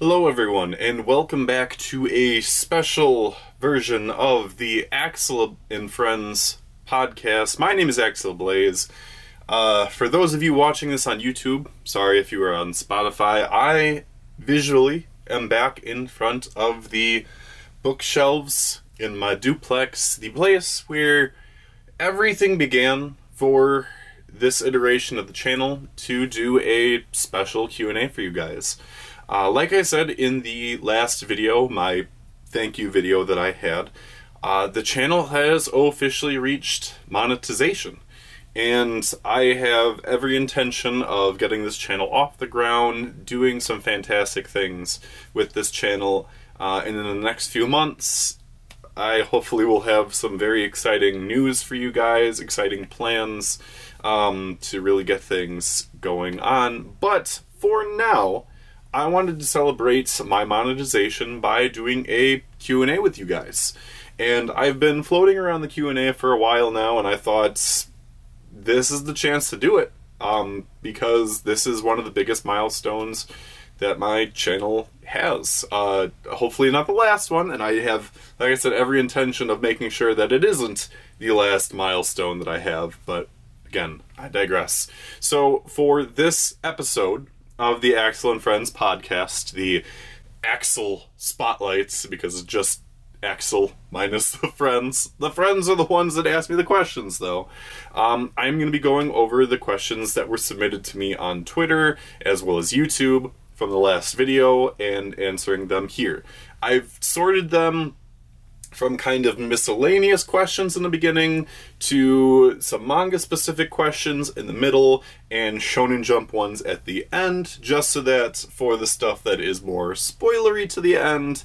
Hello, everyone, and welcome back to a special version of the Axel and Friends podcast. My name is Axel Blaze. Uh, for those of you watching this on YouTube, sorry if you were on Spotify, I visually am back in front of the bookshelves in my duplex, the place where everything began for this iteration of the channel to do a special Q&A for you guys. Uh, like I said in the last video, my thank you video that I had, uh, the channel has officially reached monetization. And I have every intention of getting this channel off the ground, doing some fantastic things with this channel. Uh, and in the next few months, I hopefully will have some very exciting news for you guys, exciting plans um, to really get things going on. But for now, I wanted to celebrate my monetization by doing a Q&A with you guys. And I've been floating around the Q&A for a while now and I thought this is the chance to do it um, because this is one of the biggest milestones that my channel has. Uh, hopefully not the last one, and I have, like I said, every intention of making sure that it isn't the last milestone that I have, but again, I digress. So for this episode, of the Axel and Friends podcast, the Axel Spotlights, because it's just Axel minus the friends. The friends are the ones that ask me the questions, though. Um, I'm going to be going over the questions that were submitted to me on Twitter as well as YouTube from the last video and answering them here. I've sorted them from kind of miscellaneous questions in the beginning to some manga specific questions in the middle and shonen jump ones at the end just so that for the stuff that is more spoilery to the end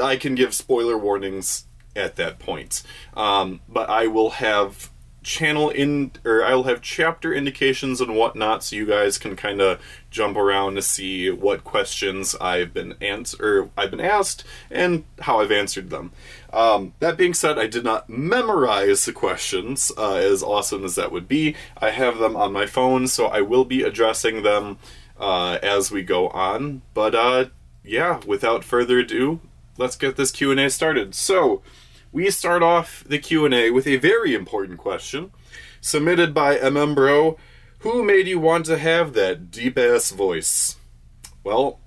i can give spoiler warnings at that point um, but i will have channel in or I'll have chapter indications and whatnot so you guys can kind of jump around to see what questions I've been answered or I've been asked and how I've answered them. Um, that being said, I did not memorize the questions, uh, as awesome as that would be. I have them on my phone, so I will be addressing them uh, as we go on. But uh, yeah, without further ado, let's get this Q and A started. So we start off the Q&A with a very important question submitted by a MM Who made you want to have that deep-ass voice? Well,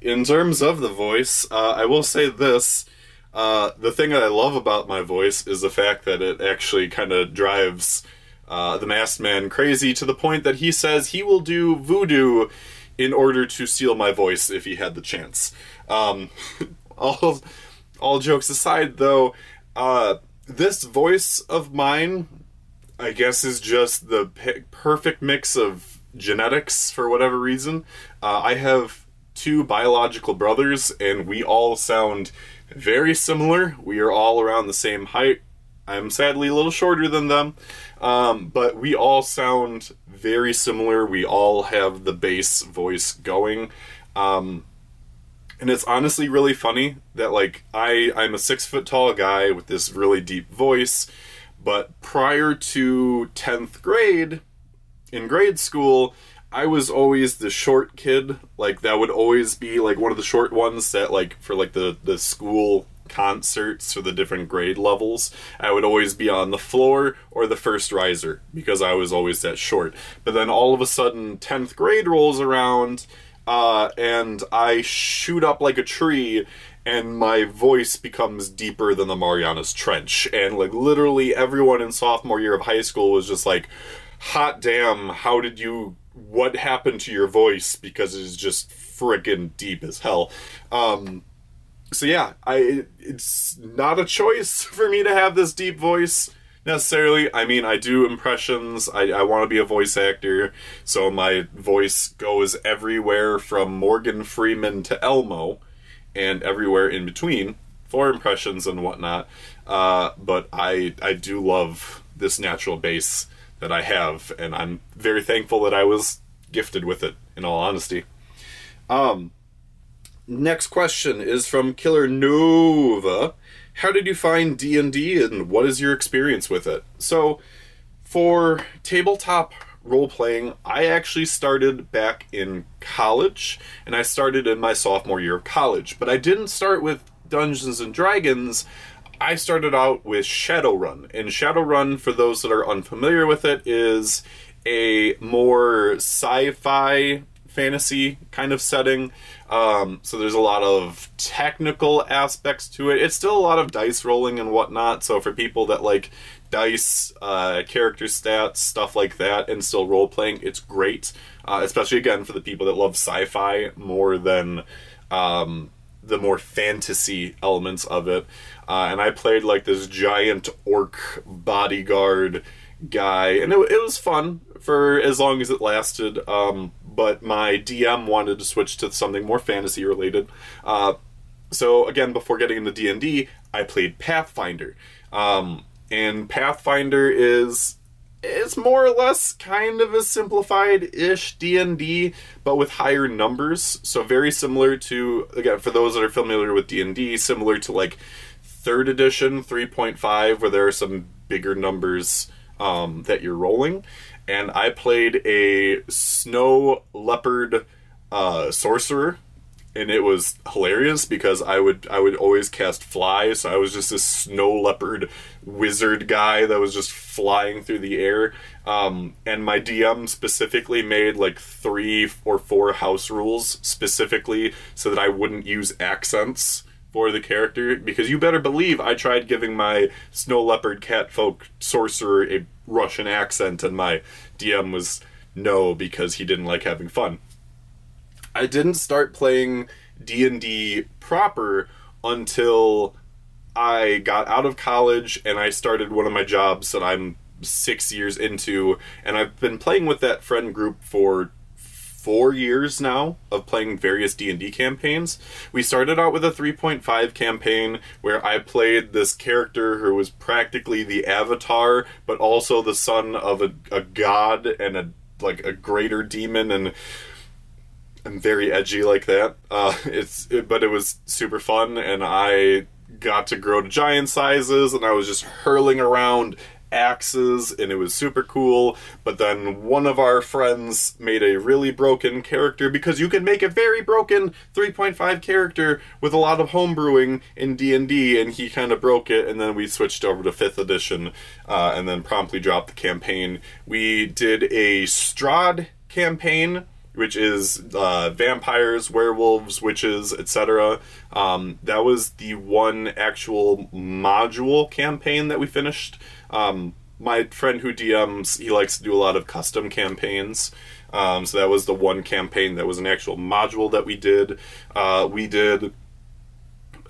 in terms of the voice, uh, I will say this. Uh, the thing that I love about my voice is the fact that it actually kind of drives uh, the masked man crazy to the point that he says he will do voodoo in order to steal my voice if he had the chance. Um, all, all jokes aside, though, uh, this voice of mine, I guess, is just the p- perfect mix of genetics for whatever reason. Uh, I have two biological brothers, and we all sound very similar. We are all around the same height. I'm sadly a little shorter than them, um, but we all sound very similar. We all have the bass voice going. Um, and it's honestly really funny that like I I'm a six foot tall guy with this really deep voice, but prior to tenth grade, in grade school, I was always the short kid. Like that would always be like one of the short ones that like for like the the school concerts for the different grade levels, I would always be on the floor or the first riser because I was always that short. But then all of a sudden 10th grade rolls around uh, and I shoot up like a tree, and my voice becomes deeper than the Marianas Trench. And like literally everyone in sophomore year of high school was just like, hot damn, how did you, what happened to your voice? Because it is just freaking deep as hell. Um, so yeah, I it's not a choice for me to have this deep voice necessarily. I mean, I do impressions. I, I want to be a voice actor, so my voice goes everywhere from Morgan Freeman to Elmo, and everywhere in between for impressions and whatnot. Uh, but I I do love this natural bass that I have, and I'm very thankful that I was gifted with it. In all honesty. Um. Next question is from Killer Nova how did you find D&D and what is your experience with it? So, for tabletop role playing, I actually started back in college, and I started in my sophomore year of college. But I didn't start with Dungeons and Dragons. I started out with Shadowrun, and Shadowrun, for those that are unfamiliar with it, is a more sci-fi fantasy kind of setting. Um, so there's a lot of technical aspects to it. It's still a lot of dice rolling and whatnot. So for people that like dice, uh, character stats, stuff like that, and still role playing, it's great. Uh, especially again for the people that love sci-fi more than um, the more fantasy elements of it. Uh, and I played like this giant orc bodyguard guy, and it, it was fun for as long as it lasted. Um, but my DM wanted to switch to something more fantasy related. Uh, so again, before getting into D and D, I played Pathfinder, um, and Pathfinder is it's more or less kind of a simplified ish D and D, but with higher numbers. So very similar to again for those that are familiar with D and D, similar to like third edition 3.5, where there are some bigger numbers um, that you're rolling. And I played a snow leopard uh, sorcerer, and it was hilarious because I would I would always cast fly, so I was just this snow leopard wizard guy that was just flying through the air. Um, and my DM specifically made like three or four house rules specifically so that I wouldn't use accents for the character because you better believe I tried giving my snow leopard cat folk sorcerer a Russian accent and my DM was no because he didn't like having fun. I didn't start playing D&D proper until I got out of college and I started one of my jobs that I'm 6 years into and I've been playing with that friend group for four years now of playing various D&D campaigns. We started out with a 3.5 campaign where I played this character who was practically the avatar, but also the son of a, a god and a like a greater demon and I'm very edgy like that. Uh, it's it, but it was super fun and I got to grow to giant sizes and I was just hurling around axes and it was super cool. But then one of our friends made a really broken character because you can make a very broken 3.5 character with a lot of homebrewing in d&d and he kind of broke it and then we switched over to 5th edition uh, and then promptly dropped the campaign. We did a strahd campaign which is uh, vampires, werewolves, witches, etc. Um, that was the one actual module campaign that we finished. Um, my friend who DMs, he likes to do a lot of custom campaigns. Um, so that was the one campaign that was an actual module that we did. Uh, we did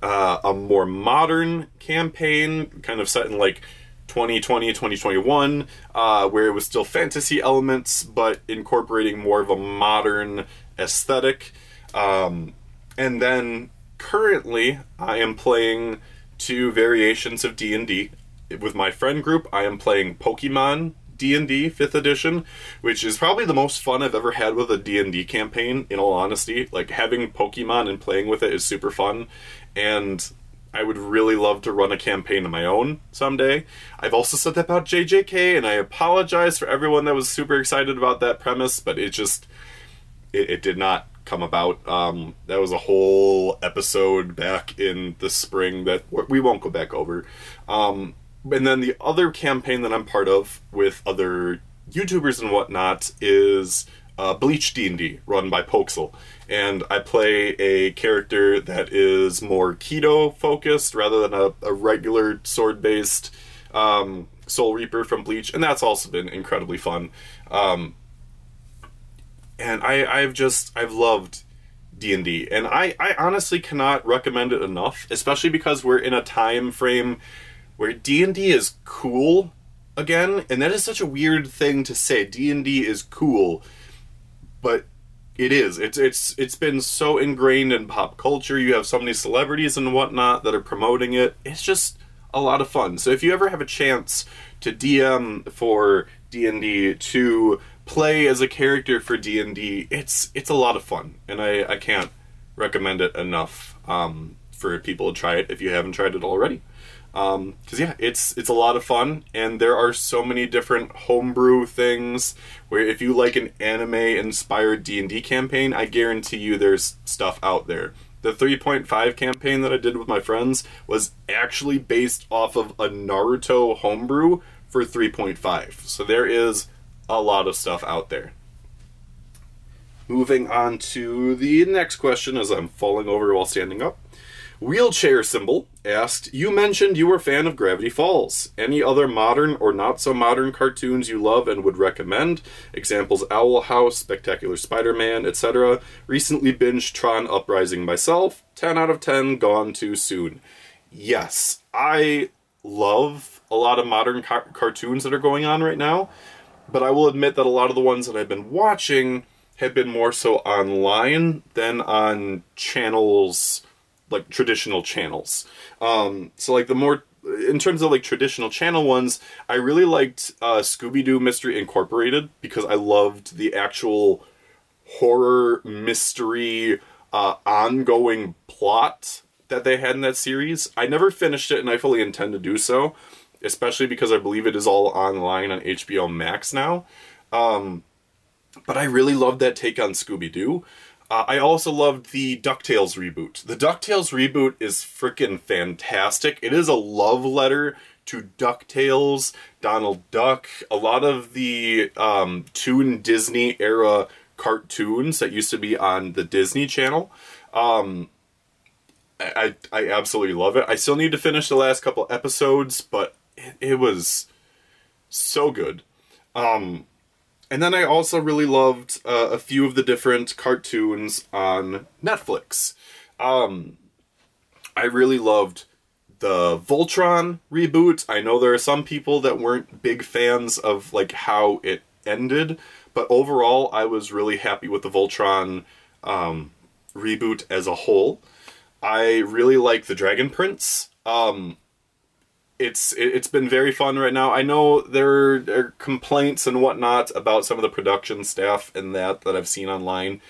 uh, a more modern campaign, kind of set in like 2020, 2021, uh, where it was still fantasy elements, but incorporating more of a modern aesthetic. Um, and then currently, I am playing two variations of D&D with my friend group, I am playing Pokemon D&D 5th edition, which is probably the most fun I've ever had with a D&D campaign in all honesty. Like having Pokemon and playing with it is super fun and I would really love to run a campaign of my own someday. I've also said that about JJK and I apologize for everyone that was super excited about that premise, but it just it, it did not come about. Um, that was a whole episode back in the spring that we won't go back over. Um, and then the other campaign that I'm part of with other YouTubers and whatnot is uh, Bleach D&D, run by Poxel. And I play a character that is more kido focused rather than a, a regular sword based um, Soul Reaper from Bleach, and that's also been incredibly fun. Um, and I, I've just I've loved D and D, and I, I honestly cannot recommend it enough, especially because we're in a time frame where D&D is cool again, and that is such a weird thing to say. D&D is cool, but it is. It's it's it's been so ingrained in pop culture. You have so many celebrities and whatnot that are promoting it. It's just a lot of fun. So if you ever have a chance to DM for D&D to play as a character for D&D, it's it's a lot of fun, and I I can't recommend it enough um, for people to try it if you haven't tried it already. Um, cause yeah, it's it's a lot of fun, and there are so many different homebrew things. Where if you like an anime inspired D and D campaign, I guarantee you there's stuff out there. The 3.5 campaign that I did with my friends was actually based off of a Naruto homebrew for 3.5. So there is a lot of stuff out there. Moving on to the next question as I'm falling over while standing up. Wheelchair Symbol asked, You mentioned you were a fan of Gravity Falls. Any other modern or not so modern cartoons you love and would recommend? Examples Owl House, Spectacular Spider Man, etc. Recently binged Tron Uprising myself. 10 out of 10, gone too soon. Yes, I love a lot of modern car- cartoons that are going on right now, but I will admit that a lot of the ones that I've been watching have been more so online than on channels like traditional channels. Um, so like the more in terms of like traditional channel ones, I really liked uh, Scooby Doo Mystery Incorporated because I loved the actual horror mystery uh, ongoing plot that they had in that series. I never finished it, and I fully intend to do so, especially because I believe it is all online on HBO Max now. Um, but I really loved that take on Scooby Doo. Uh, I also loved the DuckTales reboot. The DuckTales reboot is freaking fantastic. It is a love letter to DuckTales, Donald Duck, a lot of the um, Toon Disney era cartoons that used to be on the Disney Channel. Um, I, I absolutely love it. I still need to finish the last couple episodes, but it, it was so good. Um, and then I also really loved uh, a few of the different cartoons on Netflix. Um, I really loved the Voltron reboot. I know there are some people that weren't big fans of like how it ended, but overall, I was really happy with the Voltron um, reboot as a whole. I really like the Dragon Prince. Um, it's it's been very fun right now. I know there are complaints and whatnot about some of the production staff and that that I've seen online,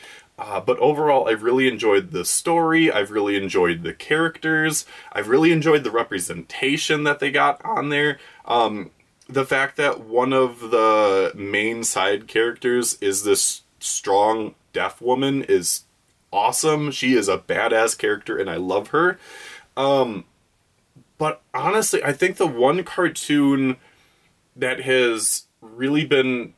uh, but overall, I've really enjoyed the story. I've really enjoyed the characters. I've really enjoyed the representation that they got on there. Um, the fact that one of the main side characters is this strong deaf woman is awesome. She is a badass character, and I love her. Um, but honestly, I think the one cartoon that has really been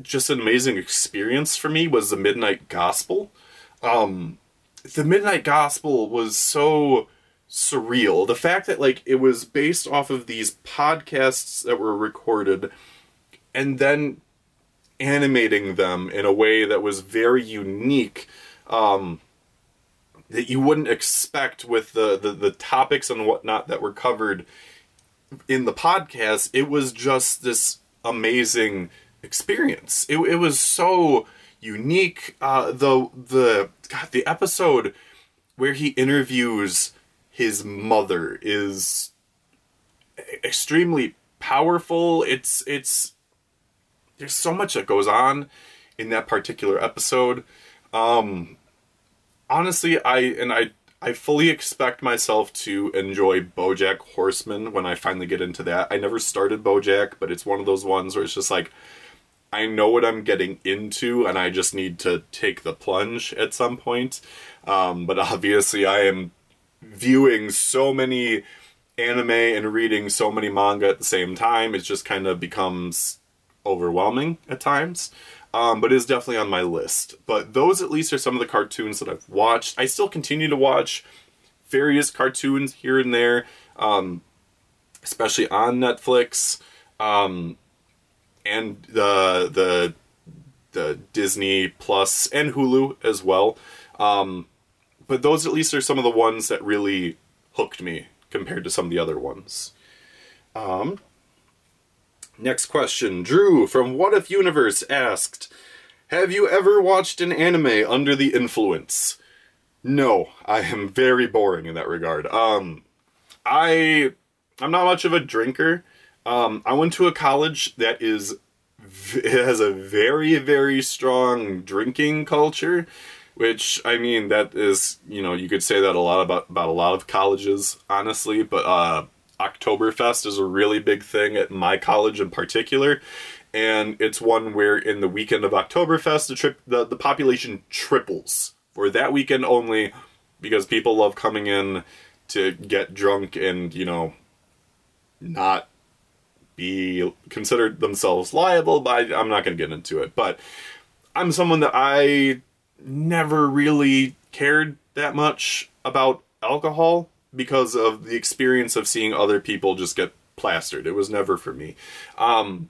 just an amazing experience for me was the Midnight Gospel. Um, the Midnight Gospel was so surreal. The fact that like it was based off of these podcasts that were recorded and then animating them in a way that was very unique um, that you wouldn't expect with the, the, the topics and whatnot that were covered in the podcast. It was just this amazing experience. It, it was so unique. Uh, the the God, the episode where he interviews his mother is extremely powerful. It's it's there's so much that goes on in that particular episode. Um, honestly, I and I I fully expect myself to enjoy BoJack Horseman when I finally get into that. I never started BoJack, but it's one of those ones where it's just like I know what I'm getting into, and I just need to take the plunge at some point. Um, but obviously, I am viewing so many anime and reading so many manga at the same time. It just kind of becomes overwhelming at times um, but is definitely on my list. But those at least are some of the cartoons that I've watched. I still continue to watch various cartoons here and there, um, especially on Netflix um, and the the the Disney Plus and Hulu as well. Um, but those at least are some of the ones that really hooked me compared to some of the other ones. Um, Next question. Drew from What If Universe asked Have you ever watched an anime under the influence? No, I am very boring in that regard. Um, I I'm not much of a drinker. Um, I went to a college that is it has a very very strong drinking culture. which I mean that is you know you could say that a lot about about a lot of colleges honestly, but uh, Oktoberfest is a really big thing at my college in particular, and it's one where in the weekend of Oktoberfest the trip the, the population triples for that weekend only because people love coming in to get drunk and you know not be considered themselves liable but i'm not going to get into it but i'm someone that i never really cared that much about alcohol because of the experience of seeing other people just get plastered it was never for me um,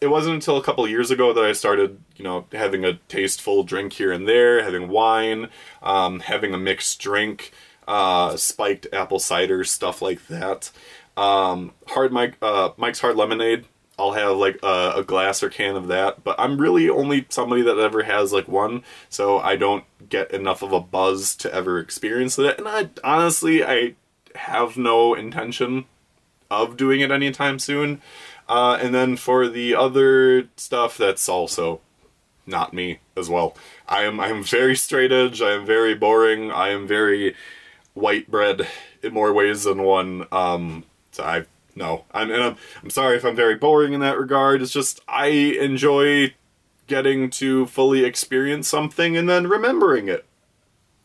it wasn't until a couple years ago that I started, you know, having a tasteful drink here and there, having wine, um, having a mixed drink, uh, spiked apple cider, stuff like that. Um, hard Mike, uh, Mike's Hard Lemonade. I'll have like a, a, glass or can of that, but I'm really only somebody that ever has like one, so I don't get enough of a buzz to ever experience it. And I honestly, I have no intention of doing it anytime soon. Uh, and then for the other stuff, that's also not me as well. I am I am very straight edge. I am very boring. I am very white bread in more ways than one. Um, so I no, I'm and I'm, I'm sorry if I'm very boring in that regard. It's just I enjoy getting to fully experience something and then remembering it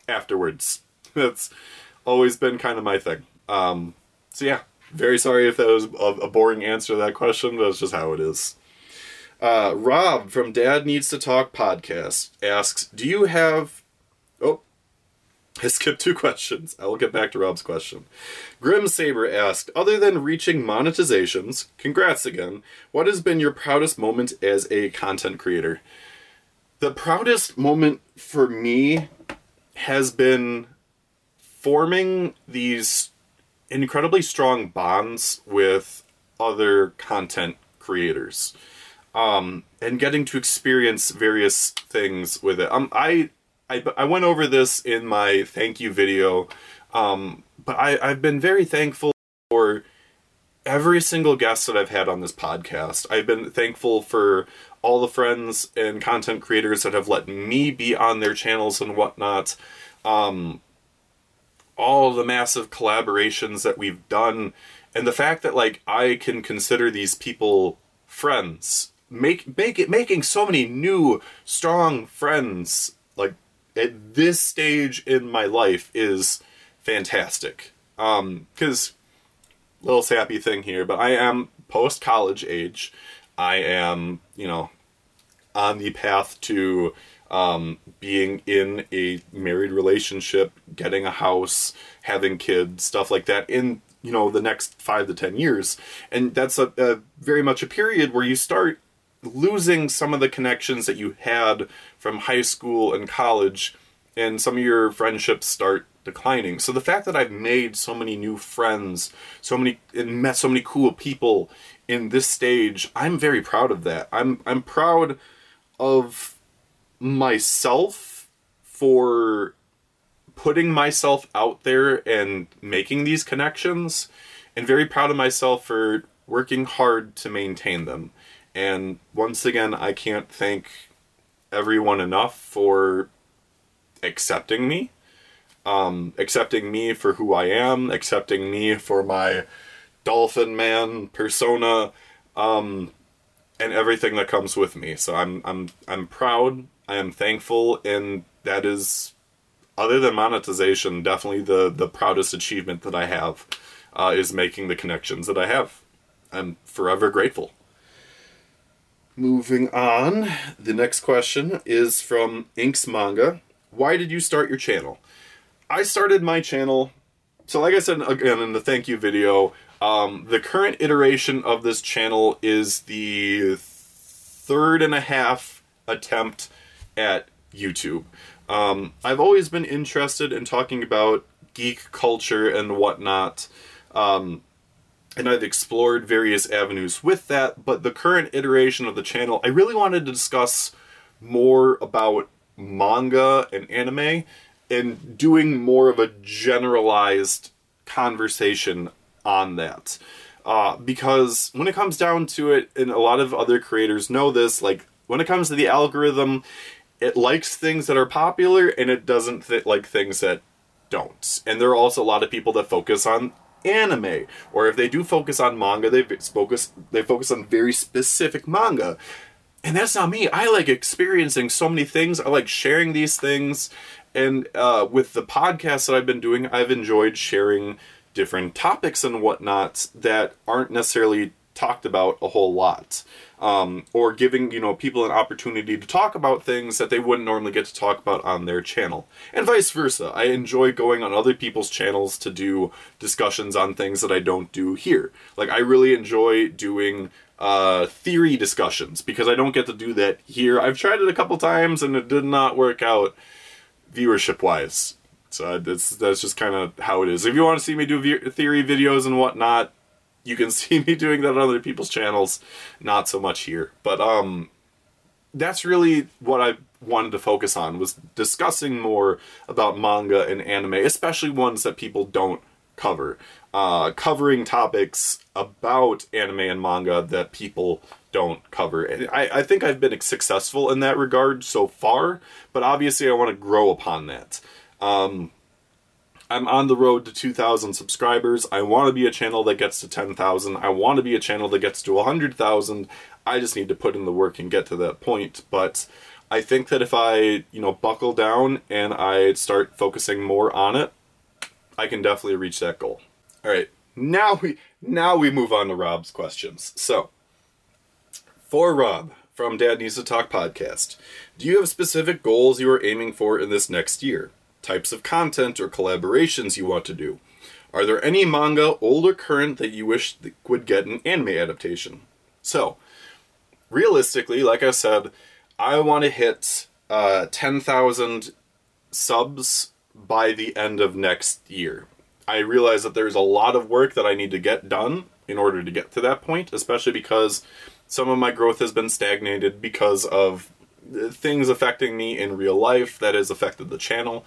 afterwards. That's always been kind of my thing. Um, so yeah, very sorry if that was a, a boring answer to that question, it's just how it is. Uh, Rob from Dad Needs to Talk podcast asks, "Do you have?" I skipped two questions. I will get back to Rob's question. Grim Saber asked, "Other than reaching monetizations, congrats again. What has been your proudest moment as a content creator?" The proudest moment for me has been forming these incredibly strong bonds with other content creators um, and getting to experience various things with it. Um, I, I, I went over this in my thank you video, um, but I, I've been very thankful for every single guest that I've had on this podcast. I've been thankful for all the friends and content creators that have let me be on their channels and whatnot. Um, all the massive collaborations that we've done and the fact that like I can consider these people friends make make it making so many new strong friends like at this stage in my life is fantastic. Um cuz little sappy thing here but I am post college age. I am you know on the path to um, being in a married relationship, getting a house, having kids, stuff like that in you know the next five to ten years, and that's a, a very much a period where you start losing some of the connections that you had from high school and college, and some of your friendships start declining. So the fact that I've made so many new friends, so many and met so many cool people in this stage, I'm very proud of that. I'm I'm proud of myself for putting myself out there and making these connections and very proud of myself for working hard to maintain them. And once again, I can't thank everyone enough for accepting me, um, accepting me for who I am, accepting me for my dolphin man persona, um, and everything that comes with me. So I'm I'm I'm proud I am thankful, and that is, other than monetization, definitely the the proudest achievement that I have uh, is making the connections that I have. I'm forever grateful. Moving on, the next question is from Inks Manga. Why did you start your channel? I started my channel. So, like I said again in the thank you video, um, the current iteration of this channel is the third and a half attempt at YouTube. Um, I've always been interested in talking about geek culture and whatnot. Um, and I've explored various avenues with that, but the current iteration of the channel, I really wanted to discuss more about manga and anime and doing more of a generalized conversation on that. Uh, because when it comes down to it, and a lot of other creators know this, like when it comes to the algorithm, it likes things that are popular and it doesn't th- like things that don't. And there are also a lot of people that focus on anime, or if they do focus on manga, they focus they focus on very specific manga. And that's not me. I like experiencing so many things. I like sharing these things. And uh, with the podcast that I've been doing, I've enjoyed sharing different topics and whatnot that aren't necessarily talked about a whole lot um, or giving you know people an opportunity to talk about things that they wouldn't normally get to talk about on their channel and vice versa. I enjoy going on other people's channels to do discussions on things that i don't do here. Like i really enjoy doing uh, theory discussions because i don't get to do that here. I've tried it a couple times and it did not work out viewership wise so that's that's just kind of how it is. If you want to see me do theory videos and whatnot you can see me doing that on other people's channels, not so much here. But um that's really what I wanted to focus on was discussing more about manga and anime, especially ones that people don't cover. Uh, covering topics about anime and manga that people don't cover. And I, I think I've been successful in that regard so far, but obviously I want to grow upon that. Um, I'm on the road to 2,000 subscribers. I want to be a channel that gets to 10,000. I want to be a channel that gets to 100,000. I just need to put in the work and get to that point. But I think that if I, you know, buckle down and I start focusing more on it, I can definitely reach that goal. All right. Now we now we move on to Rob's questions. So, for Rob from Dad Needs to Talk podcast, do you have specific goals you are aiming for in this next year? Types of content or collaborations you want to do. Are there any manga, old or current, that you wish would get an anime adaptation? So, realistically, like I said, I want to hit uh, 10,000 subs by the end of next year. I realize that there's a lot of work that I need to get done in order to get to that point, especially because some of my growth has been stagnated because of things affecting me in real life that has affected the channel.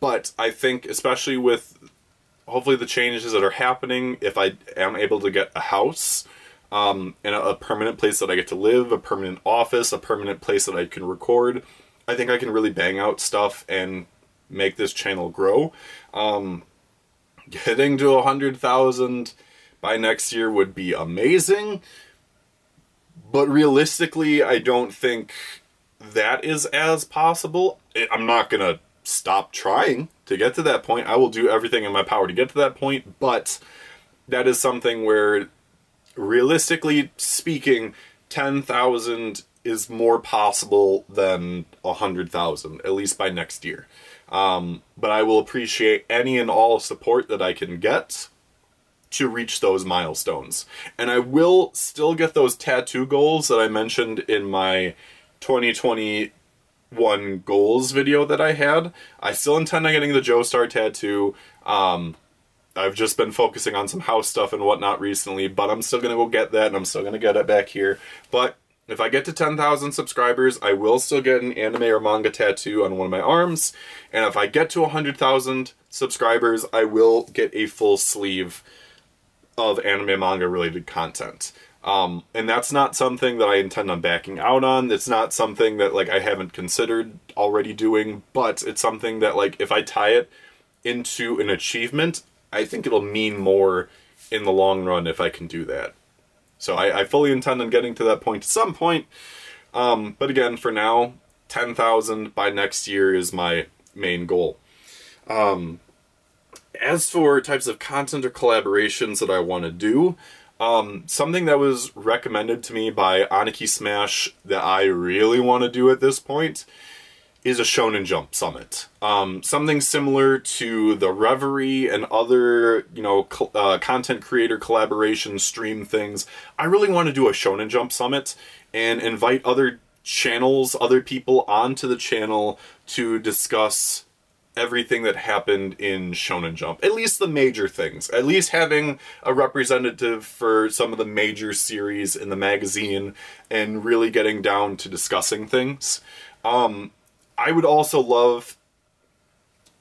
But I think, especially with hopefully the changes that are happening, if I am able to get a house um, and a, a permanent place that I get to live, a permanent office, a permanent place that I can record, I think I can really bang out stuff and make this channel grow. Um, getting to a hundred thousand by next year would be amazing, but realistically, I don't think that is as possible. I'm not gonna stop trying to get to that point. I will do everything in my power to get to that point, but that is something where realistically speaking, 10,000 is more possible than 100,000 at least by next year. Um, but I will appreciate any and all support that I can get to reach those milestones. And I will still get those tattoo goals that I mentioned in my 2021 goals video that I had. I still intend on getting the Joestar tattoo. Um, I've just been focusing on some house stuff and whatnot recently, but I'm still gonna go get that and I'm still gonna get it back here. But if I get to 10,000 subscribers, I will still get an anime or manga tattoo on one of my arms. And if I get to 100,000 subscribers, I will get a full sleeve of anime manga related content. Um, and that's not something that I intend on backing out on. It's not something that like I haven't considered already doing, but it's something that like if I tie it into an achievement, I think it'll mean more in the long run if I can do that. So I, I fully intend on getting to that point at some point. Um, but again, for now, 10,000 by next year is my main goal. Um, as for types of content or collaborations that I want to do, um, something that was recommended to me by Aniki Smash that I really want to do at this point is a Shonen Jump Summit. Um, something similar to the Reverie and other, you know, cl- uh, content creator collaboration stream things. I really want to do a Shonen Jump Summit and invite other channels, other people onto the channel to discuss everything that happened in Shonen Jump. At least the major things. At least having a representative for some of the major series in the magazine and really getting down to discussing things. Um, I would also love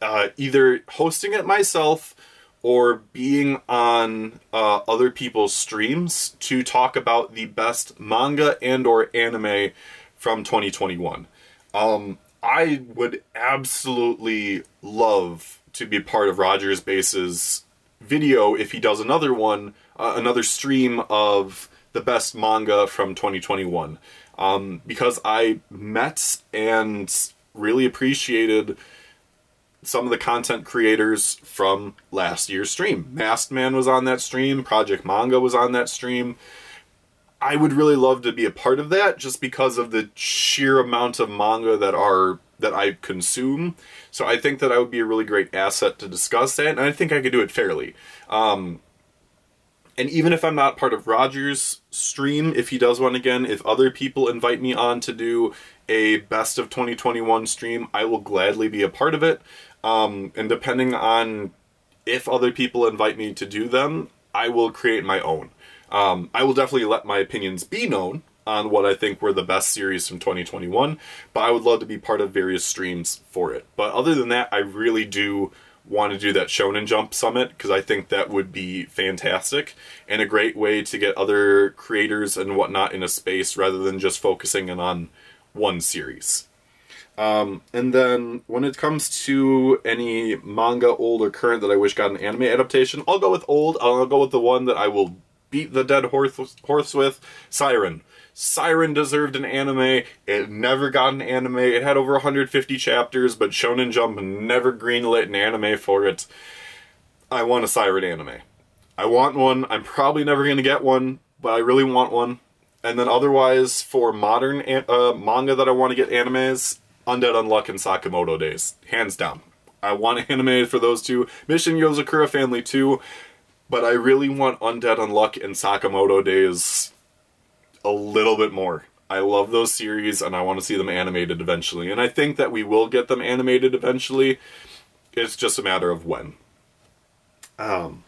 uh, either hosting it myself or being on uh, other people's streams to talk about the best manga and or anime from 2021 Um, I would absolutely love to be part of Rogers Base's video if he does another one, uh, another stream of the best manga from 2021. Um, because I met and really appreciated some of the content creators from last year's stream. Masked Man was on that stream, Project Manga was on that stream. I would really love to be a part of that just because of the sheer amount of manga that are that I consume. So I think that I would be a really great asset to discuss that, and I think I could do it fairly. Um, and even if I'm not part of Rogers' stream, if he does one again, if other people invite me on to do a best of 2021 stream, I will gladly be a part of it. Um, and depending on if other people invite me to do them, I will create my own. Um, I will definitely let my opinions be known on what I think were the best series from 2021, but I would love to be part of various streams for it. But other than that, I really do want to do that Shonen Jump Summit because I think that would be fantastic and a great way to get other creators and whatnot in a space rather than just focusing in on one series. Um, and then when it comes to any manga, old or current, that I wish got an anime adaptation, I'll go with old. I'll go with the one that I will beat the dead horse, horse with Psyren. Psyren deserved an anime. It never got an anime. It had over 150 chapters, but Shonen Jump never greenlit an anime for it. I want a Psyren anime. I want one. I'm probably never going to get one, but I really want one. And then otherwise, for modern uh, manga that I want to get animes, Undead Unluck and Sakamoto Days. Hands down. I want anime for those two. Mission Yozakura Family 2. But I really want Undead Unluck and Sakamoto Days a little bit more. I love those series and I want to see them animated eventually. And I think that we will get them animated eventually. It's just a matter of when. Um,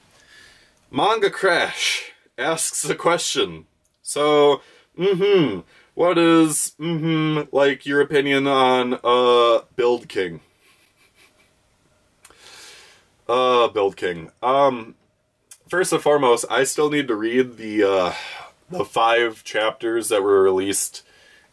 Manga Crash asks a question. So, mm hmm. What is, mm-hmm, like your opinion on uh Build King? Uh, Build King. Um, first and foremost, I still need to read the uh, the five chapters that were released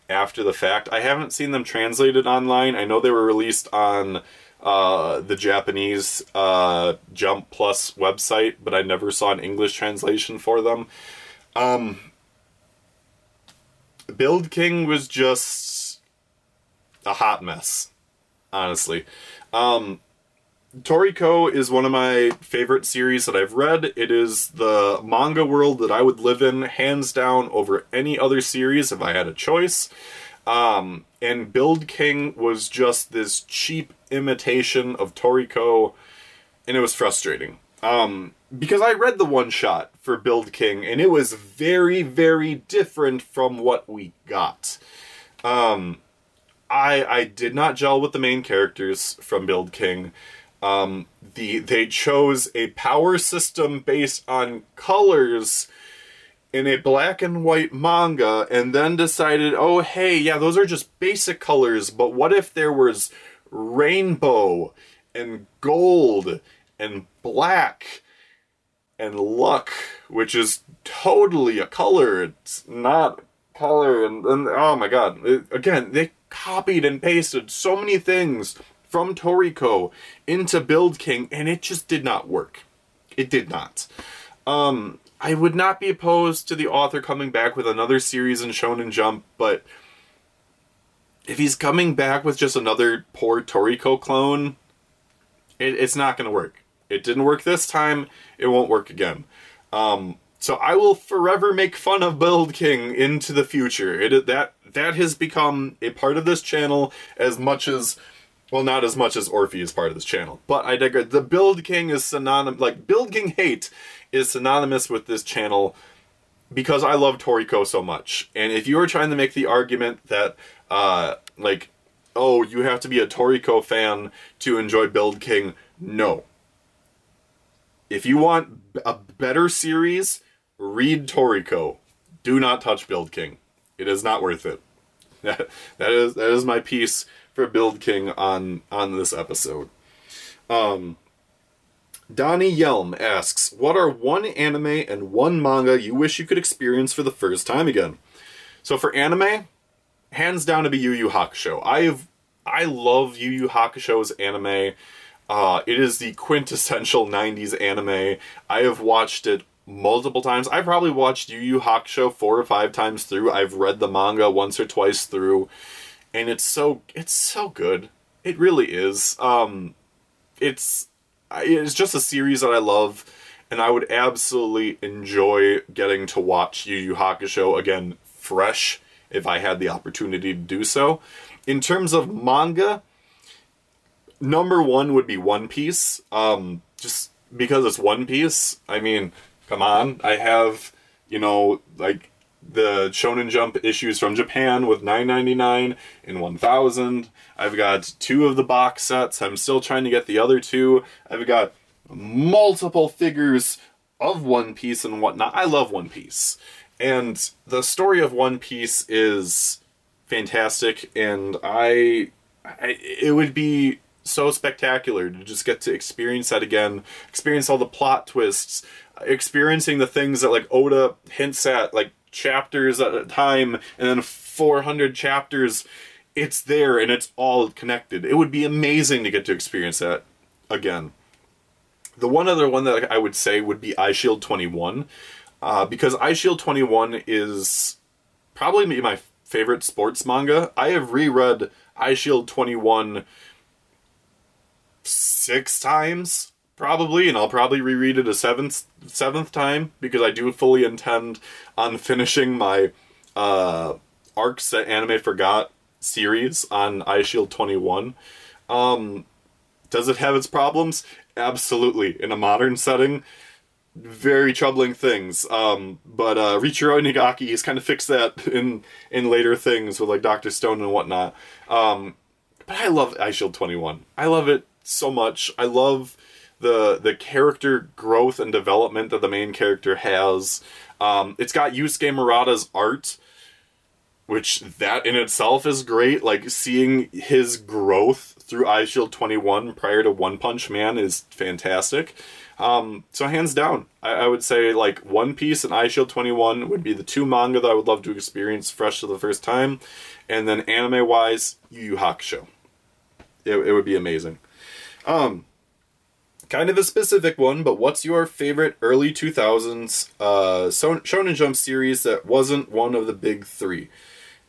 after the fact. I haven't seen them translated online. I know they were released on uh, the Japanese uh, Jump Plus website, but I never saw an English translation for them. Um, Build King was just a hot mess, honestly. Um, Toriko is one of my favorite series that I've read. It is the manga world that I would live in, hands down, over any other series if I had a choice. Um, and Build King was just this cheap imitation of Toriko, and it was frustrating. Um, because I read the one shot for Build King, and it was very, very different from what we got. Um, I I did not gel with the main characters from Build King. Um, the they chose a power system based on colors in a black and white manga, and then decided, oh hey, yeah, those are just basic colors, but what if there was rainbow and gold and black? and luck, which is totally a color. It's not color, and, and oh my god! It, again, they copied and pasted so many things from Toriko into Build King, and it just did not work. It did not. Um, I would not be opposed to the author coming back with another series in Shonen Jump, but if he's coming back with just another poor Toriko clone, it, it's not going to work. It didn't work this time. It won't work again. Um, so I will forever make fun of Build King into the future. It that that has become a part of this channel as much as well, not as much as Orphe is part of this channel. But I digress. The Build King is synonymous. Like Build King hate is synonymous with this channel because I love Toriko so much. And if you are trying to make the argument that, uh, like, oh, you have to be a Toriko fan to enjoy Build King, no. If you want a better series, read Toriko. Do not touch Build King. It is not worth it. That, that is that is my piece for Build King on on this episode. Um, Donnie Yelm asks, "What are one anime and one manga you wish you could experience for the first time again?" So for anime, hands down to be Yu Yu Hakusho. I've I love Yu Yu Hakusho's anime. Uh, it is the quintessential 90s anime. I have watched it multiple times. I've probably watched Yu Yu Hakusho four or five times through. I've read the manga once or twice through, and it's so it's so good. It really is. Um, it's it's just a series that I love, and I would absolutely enjoy getting to watch Yu Yu Hakusho again fresh if I had the opportunity to do so. In terms of manga, number one would be One Piece. Um, just because it's One Piece. I mean, come on. I have, you know, like the Shonen Jump issues from Japan with 9.99 and 1000. I've got two of the box sets. I'm still trying to get the other two. I've got multiple figures of One Piece and whatnot. I love One Piece. And the story of One Piece is fantastic and I, I it would be so spectacular to just get to experience that again, experience all the plot twists, experiencing the things that like Oda hints at like chapters at a time and then 400 chapters it's there and it's all connected. It would be amazing to get to experience that again. The one other one that I would say would be Eyeshield 21 uh, because Eyeshield 21 is probably my favorite sports manga. I have reread Eyeshield 21 six times probably and i'll probably reread it a seventh seventh time because i do fully intend on finishing my uh arcs that anime forgot series on Eyeshield 21 um does it have its problems? Absolutely. In a modern setting very troubling things. Um but uh Riichiro Inagaki has kind of fixed that in in later things with like Dr. Stone and whatnot. Um but I love Eyeshield 21 I love it so much. I love the the character growth and development that the main character has. Um, it's got Yusuke Murata's art, which that in itself is great. Like seeing his growth through Eyeshield 21 prior to One Punch Man is fantastic. Um, so hands down, I, I, would say like One Piece and Eyeshield 21 would be the two manga that I would love to experience fresh for the first time. And then anime wise, Yu Yu Hakusho. It, it would be amazing. Um, kind of a specific one, but what's your favorite early 2000s uh, Shonen Jump series that wasn't one of the big three?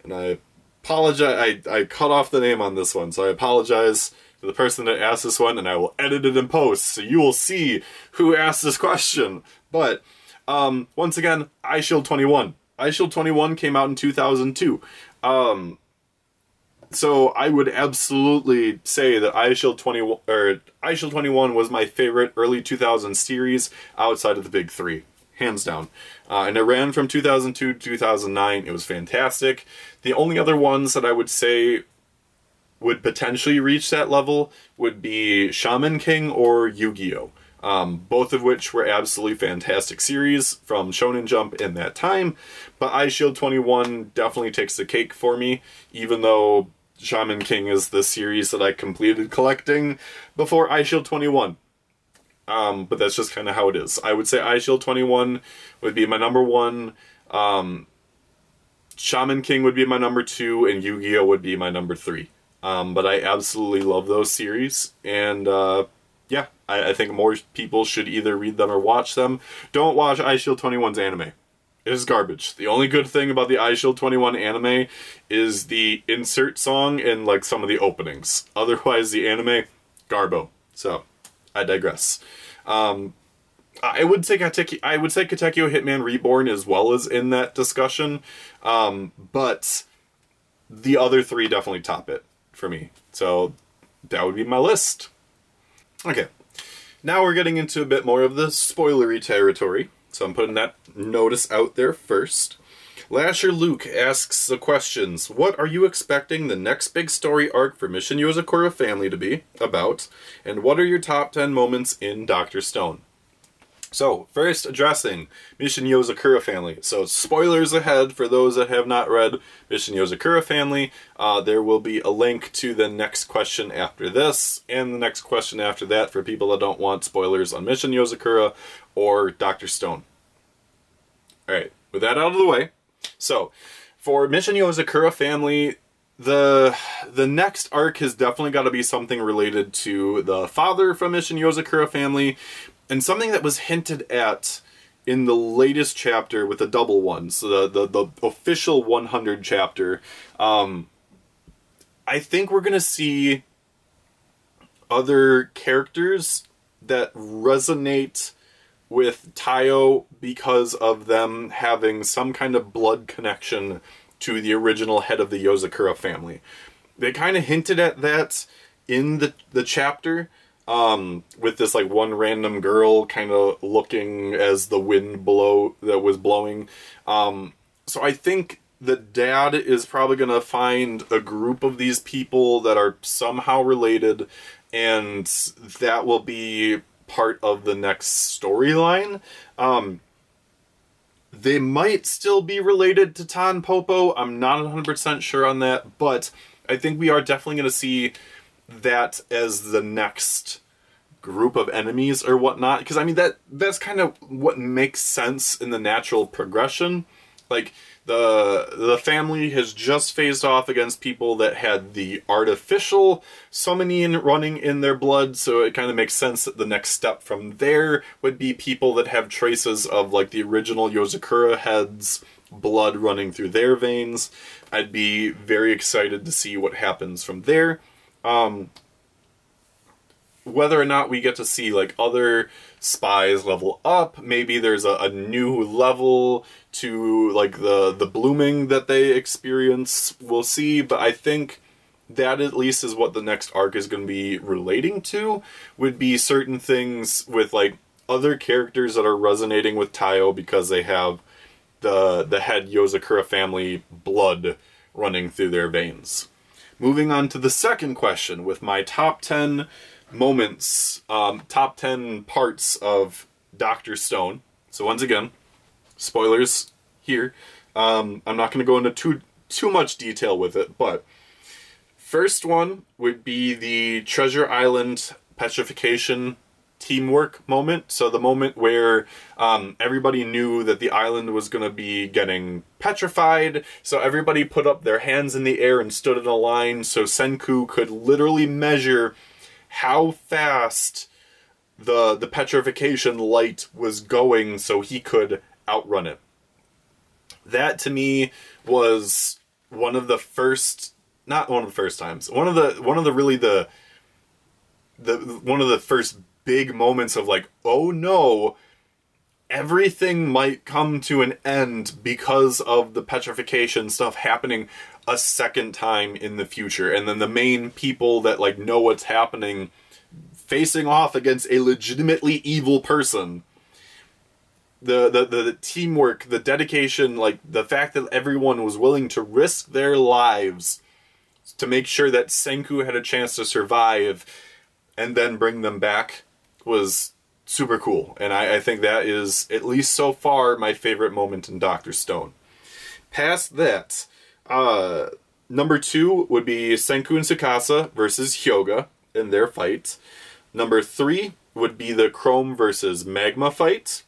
And I apologize, I, I cut off the name on this one, so I apologize to the person that asked this one, and I will edit it in post, so you will see who asked this question. But, um, once again, Eyeshield 21. Eyeshield 21 came out in 2002. Um, so I would absolutely say that Eyeshield 20 or Eyeshield 21 was my favorite early 2000s series outside of the big three, hands down. Uh, and it ran from 2002 to 2009. It was fantastic. The only other ones that I would say would potentially reach that level would be Shaman King or Yu-Gi-Oh! Um, both of which were absolutely fantastic series from Shonen Jump in that time. But Eyeshield 21 definitely takes the cake for me, even though Shaman King is the series that I completed collecting before Eyeshield 21. Um, but that's just kind of how it is. I would say Eyeshield 21 would be my number one. Um, Shaman King would be my number two, and Yu Gi Oh! would be my number three. Um, but I absolutely love those series, and uh, yeah, I, I, think more people should either read them or watch them. Don't watch Eyeshield 21's anime. It is garbage. The only good thing about the Eyeshield 21 anime is the insert song and like some of the openings. Otherwise, the anime, garbo. So, I digress. Um, I would say Katekyo, I would say Katekyo Hitman Reborn as well as in that discussion, um, but the other three definitely top it for me. So that would be my list. Okay, now we're getting into a bit more of the spoilery territory. So I'm putting that notice out there first. Lasher Luke asks the questions What are you expecting the next big story arc for Mission Yozakura family to be about? And what are your top 10 moments in Dr. Stone? So, first addressing Mission Yozakura family. So, spoilers ahead for those that have not read Mission Yozakura family. Uh, there will be a link to the next question after this, and the next question after that for people that don't want spoilers on Mission Yozakura or Dr. Stone. Alright, with that out of the way, so for Mission Yozakura family, the the next arc has definitely got to be something related to the father from Mission Yozakura family, and something that was hinted at in the latest chapter with the double ones, so the the, the official 100 chapter. Um, I think we're gonna see other characters that resonate with Taiyo because of them having some kind of blood connection to the original head of the Yozakura family. They kind of hinted at that in the the chapter um, with this like one random girl kind of looking as the wind blow that was blowing. Um, so I think the dad is probably going to find a group of these people that are somehow related and that will be part of the next storyline. Um, they might still be related to Tanpopo. I'm not 100% sure on that, but I think we are definitely going to see that as the next group of enemies or whatnot. Because, I mean, that that's kind of what makes sense in the natural progression. Like, the the family has just phased off against people that had the artificial summoning running in their blood so it kind of makes sense that the next step from there would be people that have traces of like the original Yozakura heads blood running through their veins. I'd be very excited to see what happens from there. Um, whether or not we get to see like other spies level up. Maybe there's a, a, new level to like the the blooming that they experience. We'll see but i think that at least is what the next arc is going to be relating to. Would be certain things with like other characters that are resonating with Taiyo because they have the the head Yozakura family blood running through their veins. Moving on to the second question. With my top 10 moments, um, top 10 parts of Dr. Stone. So, once again, spoilers here. Um, I'm not going to go into too, too much detail with it, but first one would be the Treasure Island petrification teamwork moment. So the moment where um, everybody knew that the island was going to be getting petrified. So everybody put up their hands in the air and stood in a line so Senku could literally measure how fast the the petrification light was going so he could outrun it. That to me was one of the first not one of the first times. One of the one of the really the the one of the first big moments of like, "Oh no, everything might come to an end because of the petrification stuff happening a second time in the future. And then the main people that like know what's happening facing off against a legitimately evil person. The, the the, teamwork the dedication like the fact that everyone was willing to risk their lives to make sure that senku had a chance to survive and then bring them back was super cool. And I, I think that is at least so far my favorite moment in dr stone. Past that uh, number two would be Senku and Tsukasa versus Hyoga in their fight. Number three would be the Chrome versus Magma fight.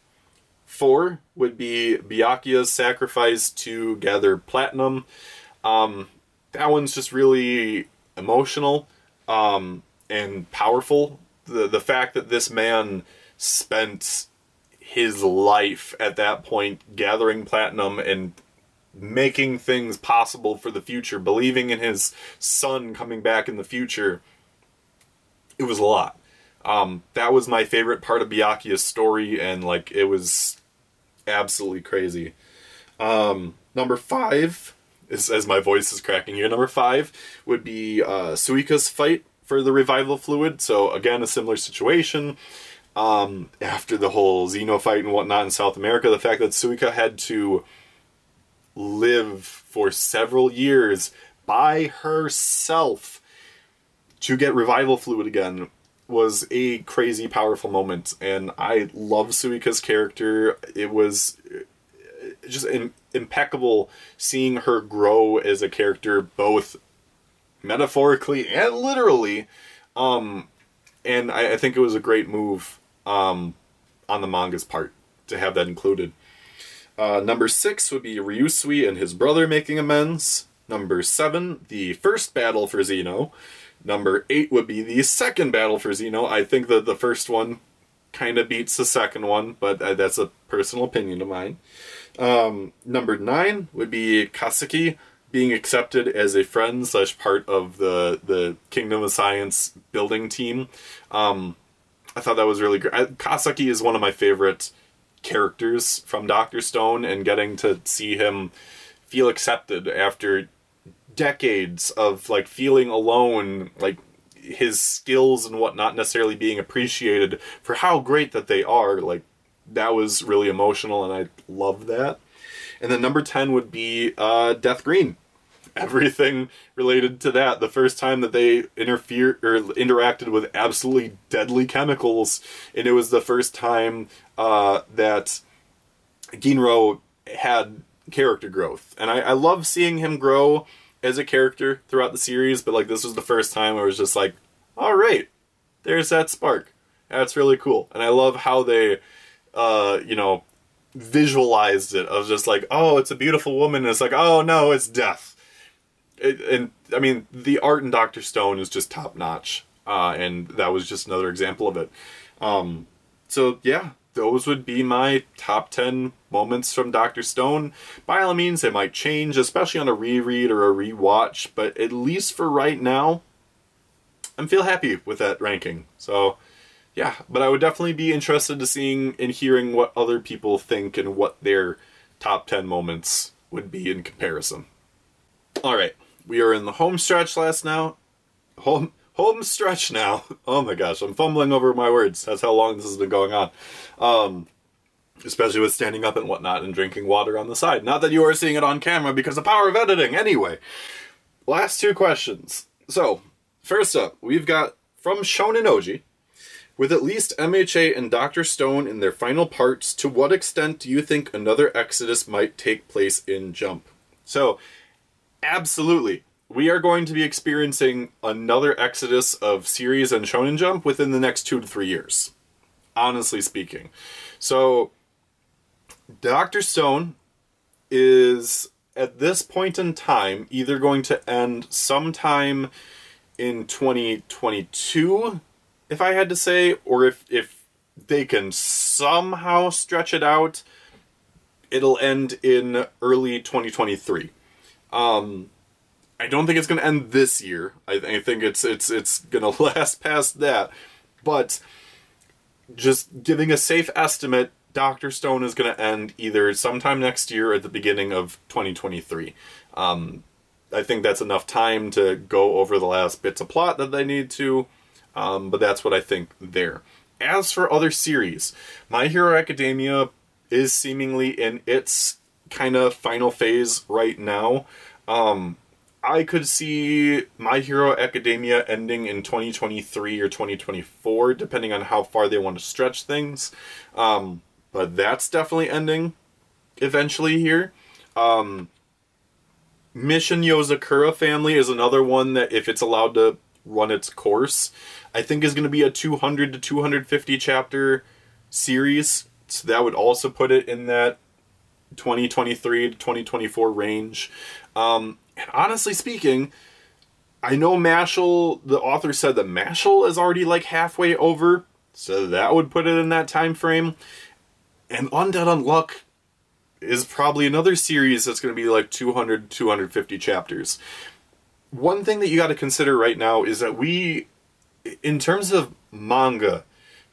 Four would be Byakuya's sacrifice to gather platinum. Um, that one's just really emotional um, and powerful. The the fact that this man spent his life at that point gathering platinum and making things possible for the future, believing in his son coming back in the future. It was a lot. Um, that was my favorite part of Byakuya's story, and like it was absolutely crazy. Um, number five is as my voice is cracking here. Number five would be uh, Suika's fight for the revival fluid. So again, a similar situation. Um, after the whole Xeno fight and whatnot in South America, the fact that Suika had to live for several years by herself to get revival fluid again was a crazy powerful moment and i love suika's character. It was uh, just Im- impeccable seeing her grow as a character both metaphorically and literally. Um and I, I think it was a great move um on the manga's part to have that included Uh, number six would be Ryusui and his brother making amends. Number seven, the first battle for Xeno. Number eight would be the second battle for Xeno. I think that the first one kind of beats the second one, but uh, that's a personal opinion of mine. Um, number nine would be Kaseki being accepted as a friend slash part of the the Kingdom of Science building team. Um, I thought that was really great. Kaseki is one of my favorite characters from Doctor Stone, and getting to see him feel accepted after decades of like feeling alone, like his skills and whatnot not necessarily being appreciated for how great that they are, like that was really emotional, and I love that. And then number ten would be uh, Death Green everything related to that. The first time that they interfered or interacted with absolutely deadly chemicals, and it was the first time uh, that Ginro had character growth, and I, I love seeing him grow as a character throughout the series. But like this was the first time where it was just like, all right, there's that spark. That's really cool, and I love how they, uh, you know, visualized it of just like, oh, it's a beautiful woman. And it's like, oh no, it's death it, and I mean the art in Doctor Stone is just top notch, uh, and that was just another example of it. Um, so yeah, those would be my top ten moments from Doctor Stone. By all means, they might change, especially on a reread or a rewatch, but at least for right now, I'm feel happy with that ranking. So yeah, but I would definitely be interested to seeing and hearing what other people think and what their top 10 moments would be in comparison. All right we are in the home stretch last now. Home home stretch now. Oh my gosh, I'm fumbling over my words. That's how long this has been going on. Um, especially with standing up and whatnot and drinking water on the side. Not that you are seeing it on camera because the power of editing. Anyway, last two questions. So, first up, we've got from Shonen Oji. With at least MHA and Dr. Stone in their final parts, to what extent do you think another Exodus might take place in Jump? So, absolutely. We are going to be experiencing another exodus of series and Shonen Jump within the next two to three years. Honestly speaking. So, Dr. Stone is at this point in time either going to end sometime in 2022 if i had to say or if if they can somehow stretch it out it'll end in early 2023 um, I don't think it's going to end this year. I, I think it's it's it's going to last past that. But just giving a safe estimate, Doctor Stone is going to end either sometime next year or at the beginning of 2023. Um, I think that's enough time to go over the last bits of plot that they need to. Um, but that's what I think there. As for other series, My Hero Academia is seemingly in its kind of final phase right now. Um, I could see My Hero Academia ending in 2023 or 2024, depending on how far they want to stretch things. Um, but that's definitely ending eventually here. Um, Mission Yozakura Family is another one that, if it's allowed to run its course, I think is going to be a 200 to 250 chapter series. So that would also put it in that 2023 to 2024 range. Um, and honestly speaking, I know Mashle, the author said that Mashle is already like halfway over, so that would put it in that time frame. And Undead Unluck is probably another series that's going to be like 200 250 chapters. One thing that you got to consider right now is that we in terms of manga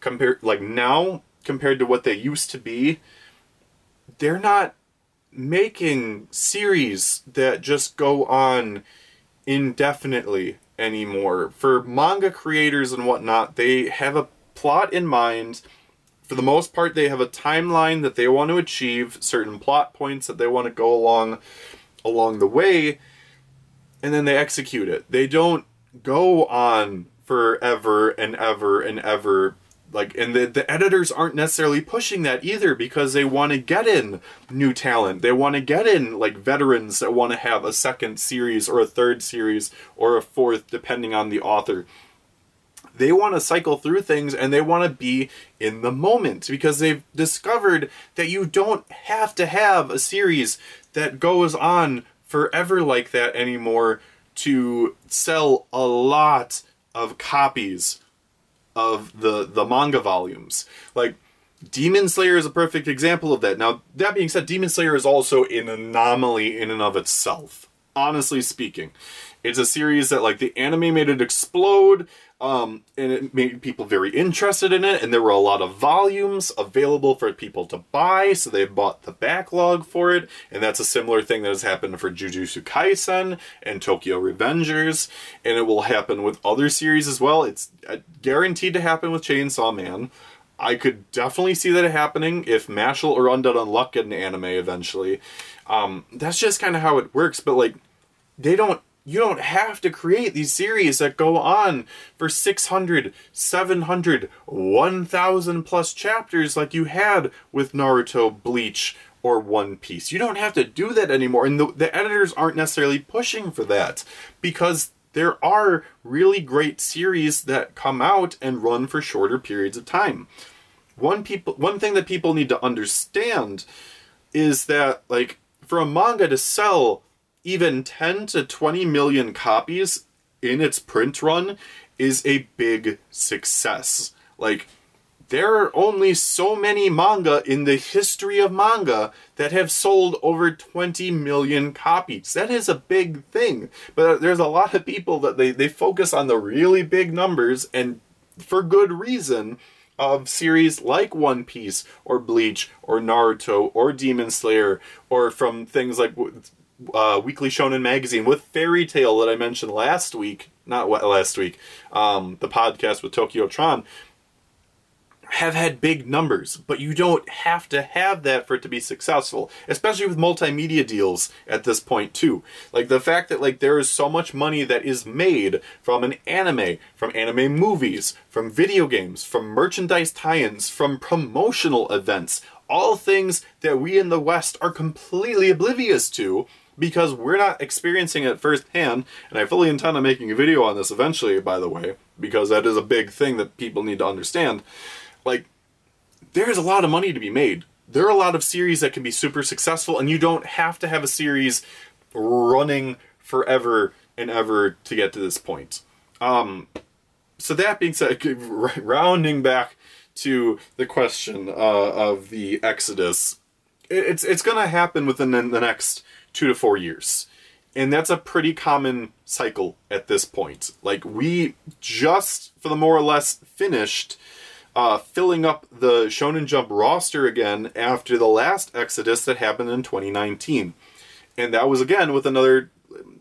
compared like now compared to what they used to be, they're not making series that just go on indefinitely anymore. For manga creators and whatnot, they have a plot in mind. For the most part, they have a timeline that they want to achieve, certain plot points that they want to go along along the way, and then they execute it. They don't go on forever and ever and ever like and the, the editors aren't necessarily pushing that either because they want to get in new talent. They want to get in like veterans that want to have a second series or a third series or a fourth depending on the author. They want to cycle through things and they want to be in the moment because they've discovered that you don't have to have a series that goes on forever like that anymore to sell a lot of copies of the the manga volumes. Like Demon Slayer is a perfect example of that. Now, that being said, Demon Slayer is also an anomaly in and of itself. Honestly speaking, it's a series that like the anime made it explode, um, and it made people very interested in it. And there were a lot of volumes available for people to buy, so they bought the backlog for it. And that's a similar thing that has happened for Jujutsu Kaisen and Tokyo Revengers, and it will happen with other series as well. It's uh, guaranteed to happen with Chainsaw Man. I could definitely see that happening if Mashle or Undead Unluck get an anime eventually. Um, that's just kind of how it works. But like, they don't. You don't have to create these series that go on for 600, 700, 1000 plus chapters like you had with Naruto, Bleach, or One Piece. You don't have to do that anymore. And the, the editors aren't necessarily pushing for that because there are really great series that come out and run for shorter periods of time. One people one thing that people need to understand is that like for a manga to sell even 10 to 20 million copies in its print run is a big success. Like there are only so many manga in the history of manga that have sold over 20 million copies. That is a big thing. But there's a lot of people that they, they focus on the really big numbers and for good reason of series like One Piece or Bleach or Naruto or Demon Slayer or from things like uh, Weekly Shonen Magazine with Fairy Tail that I mentioned last week, not last week, um, the podcast with Tokyo Tron have had big numbers, but you don't have to have that for it to be successful, especially with multimedia deals at this point too. Like the fact that like there is so much money that is made from an anime, from anime movies, from video games, from merchandise tie-ins, from promotional events, all things that we in the West are completely oblivious to because we're not experiencing it firsthand. And I fully intend on making a video on this eventually, by the way, because that is a big thing that people need to understand like there's a lot of money to be made. There are a lot of series that can be super successful, and you don't have to have a series running forever and ever to get to this point. Um, so that being said, rounding back to the question uh, of the Exodus, it's it's going to happen within the next two to four years, and that's a pretty common cycle at this point. Like we just, for the more or less, finished uh, filling up the Shonen Jump roster again after the last Exodus that happened in 2019. And that was again with another.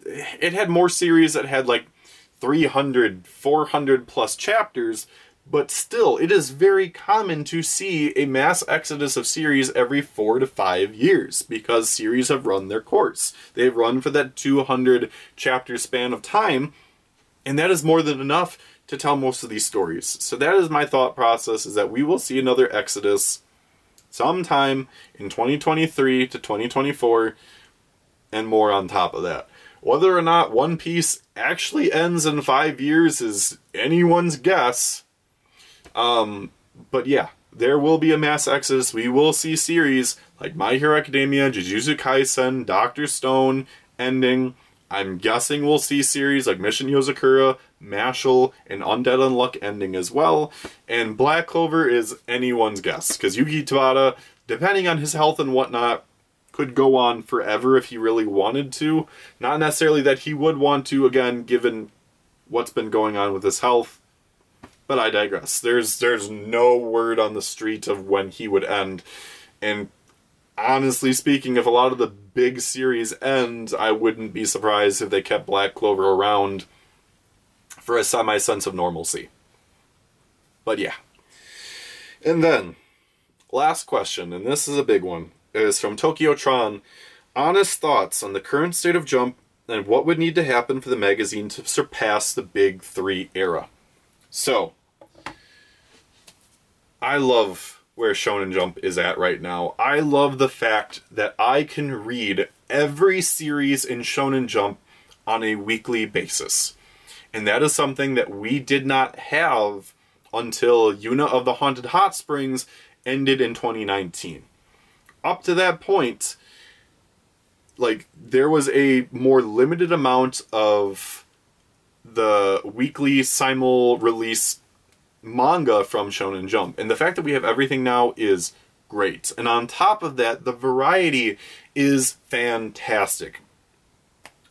It had more series that had like 300, 400 plus chapters, but still, it is very common to see a mass exodus of series every four to five years because series have run their course. They've run for that 200 chapter span of time, and that is more than enough to tell most of these stories. So that is my thought process is that we will see another Exodus sometime in 2023 to 2024 and more on top of that. Whether or not One Piece actually ends in 5 years is anyone's guess. Um but yeah, there will be a mass exodus. We will see series like My Hero Academia, Jujutsu Kaisen, Doctor Stone ending. I'm guessing we'll see series like Mission Yozakura, Mashle, and Undead Unluck ending as well. And Black Clover is anyone's guess, because Yuki Tabata, depending on his health and whatnot, could go on forever if he really wanted to. Not necessarily that he would want to, again, given what's been going on with his health. But I digress. There's there's no word on the street of when he would end. And honestly speaking, if a lot of the big series end, I wouldn't be surprised if they kept Black Clover around for a semi sense of normalcy. But yeah. And then, last question, and this is a big one, is from Tokyo Tron. Honest thoughts on the current state of Jump and what would need to happen for the magazine to surpass the Big Three era. So, I love where Shonen Jump is at right now. I love the fact that I can read every series in Shonen Jump on a weekly basis And that is something that we did not have until Yuna of the Haunted Hot Springs ended in 2019. Up to that point, like there was a more limited amount of the weekly simul release manga from Shonen Jump. And the fact that we have everything now is great. And on top of that, the variety is fantastic.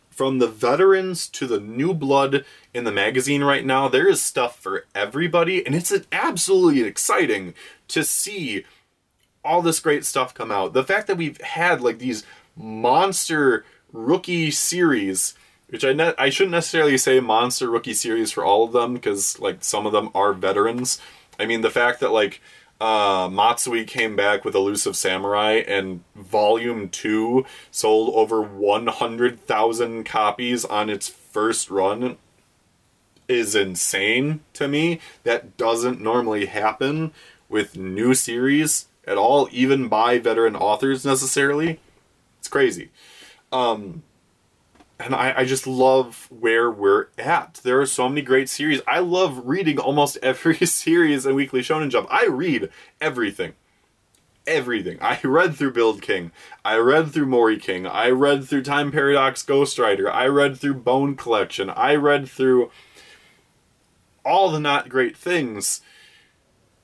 From the veterans to the new blood in the magazine right now, there is stuff for everybody, and it's absolutely exciting to see all this great stuff come out. The fact that we've had like these monster rookie series which I ne- I shouldn't necessarily say monster rookie series for all of them because like some of them are veterans. I mean the fact that like uh, Matsui came back with Elusive Samurai and Volume Two sold over one hundred thousand copies on its first run is insane to me. That doesn't normally happen with new series at all, even by veteran authors necessarily. It's crazy. Um, and I, I just love where we're at. There are so many great series. I love reading almost every series in Weekly Shonen Jump. I read everything. Everything. I read through Build King. I read through Mori King. I read through Time Paradox Ghostwriter. I read through Bone Collection. I read through all the not great things.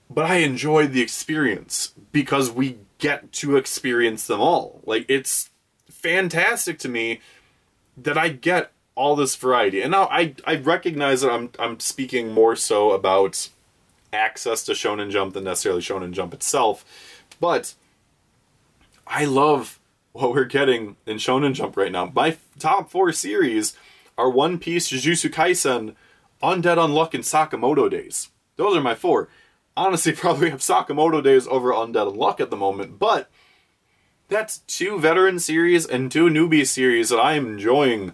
But I enjoyed the experience because we get to experience them all. Like, it's fantastic to me that I get all this variety. And now I I recognize that I'm I'm speaking more so about access to Shonen Jump than necessarily Shonen Jump itself, but I love what we're getting in Shonen Jump right now. My top four series are One Piece, Jujutsu Kaisen, Undead Unluck, and Sakamoto Days. Those are my four. Honestly, probably have Sakamoto Days over Undead Unluck at the moment, but that's two veteran series and two newbie series that I am enjoying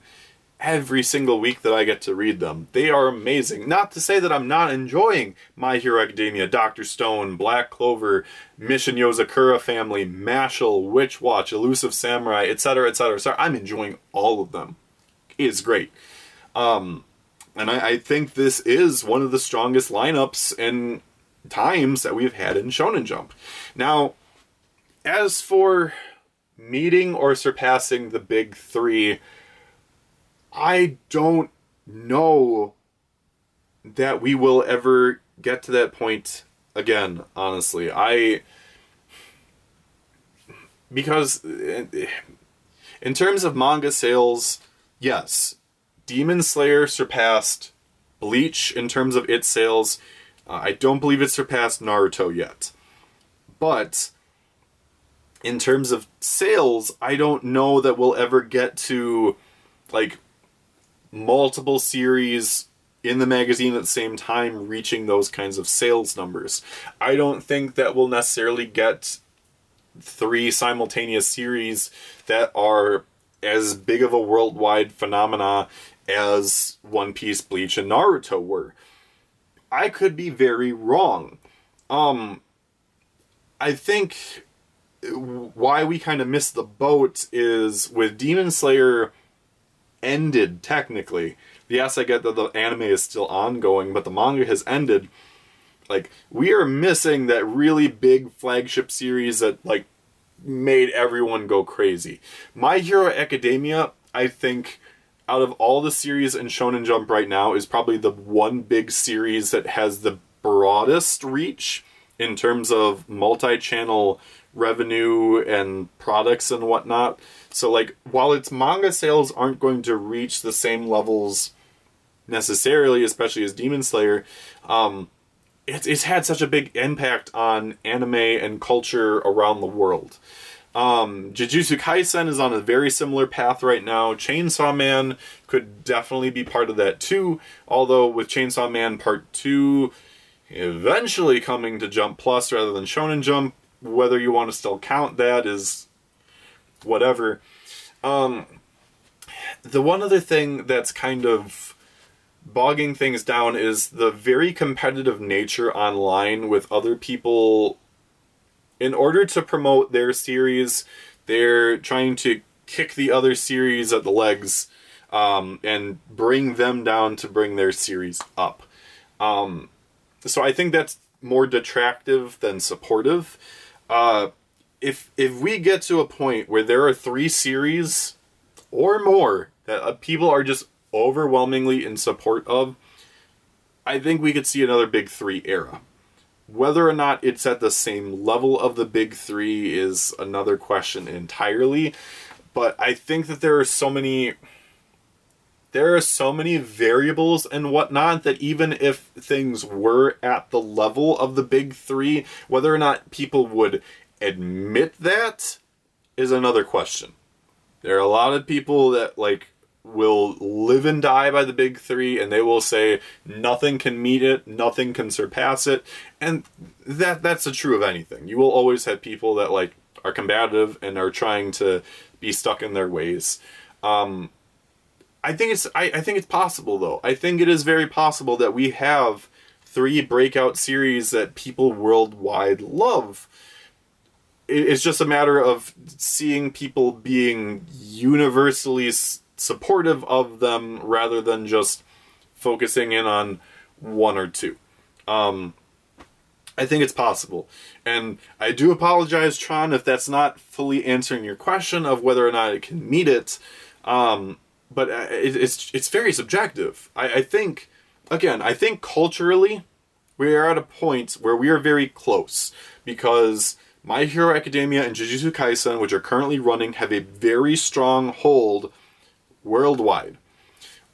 every single week that I get to read them. They are amazing. Not to say that I'm not enjoying My Hero Academia, Doctor Stone, Black Clover, Mission Yozakura Family, Mashle, Witch Watch, Elusive Samurai, etc., etc., etc. I'm enjoying all of them. It is great. Um, and I, I think this is one of the strongest lineups and times that we've had in Shonen Jump. Now, as for meeting or surpassing the big three, I don't know that we will ever get to that point again, honestly. I. Because in terms of manga sales, yes, Demon Slayer surpassed Bleach in terms of its sales. Uh, I don't believe it surpassed Naruto yet. But in terms of sales, I don't know that we'll ever get to like multiple series in the magazine at the same time reaching those kinds of sales numbers. I don't think that we'll necessarily get three simultaneous series that are as big of a worldwide phenomena as One Piece, Bleach, and Naruto were. I could be very wrong. Um, I think why we kind of missed the boat is with Demon Slayer ended technically. Yes, I get that the anime is still ongoing, but the manga has ended. Like we are missing that really big flagship series that like made everyone go crazy. My Hero Academia, I think out of all the series in Shonen Jump right now is probably the one big series that has the broadest reach in terms of multi-channel revenue and products and whatnot. So, like, while its manga sales aren't going to reach the same levels necessarily, especially as Demon Slayer, um, it's, it's had such a big impact on anime and culture around the world. Um, Jujutsu Kaisen is on a very similar path right now. Chainsaw Man could definitely be part of that too, although with Chainsaw Man Part 2 eventually coming to Jump Plus rather than Shonen Jump, whether you want to still count that is whatever. Um, the one other thing that's kind of bogging things down is the very competitive nature online with other people. In order to promote their series, they're trying to kick the other series at the legs um, and bring them down to bring their series up. Um, so I think that's more detractive than supportive. Uh, if if we get to a point where there are three series or more that uh, people are just overwhelmingly in support of, I think we could see another big three era. Whether or not it's at the same level of the big three is another question entirely. But I think that there are so many there are so many variables and whatnot that even if things were at the level of the big three, whether or not people would admit that is another question. There are a lot of people that like will live and die by the big three and they will say nothing can meet it. Nothing can surpass it. And that that's the true of anything. You will always have people that like are combative and are trying to be stuck in their ways. Um, I think it's I, I think it's possible though. I think it is very possible that we have three breakout series that people worldwide love. It's just a matter of seeing people being universally supportive of them rather than just focusing in on one or two. Um, I think it's possible. And I do apologize, Tron, if that's not fully answering your question of whether or not it can meet it. Um, but uh, it, it's it's very subjective. I, I think again, I think culturally we are at a point where we are very close because My Hero Academia and Jujutsu Kaisen, which are currently running, have a very strong hold worldwide.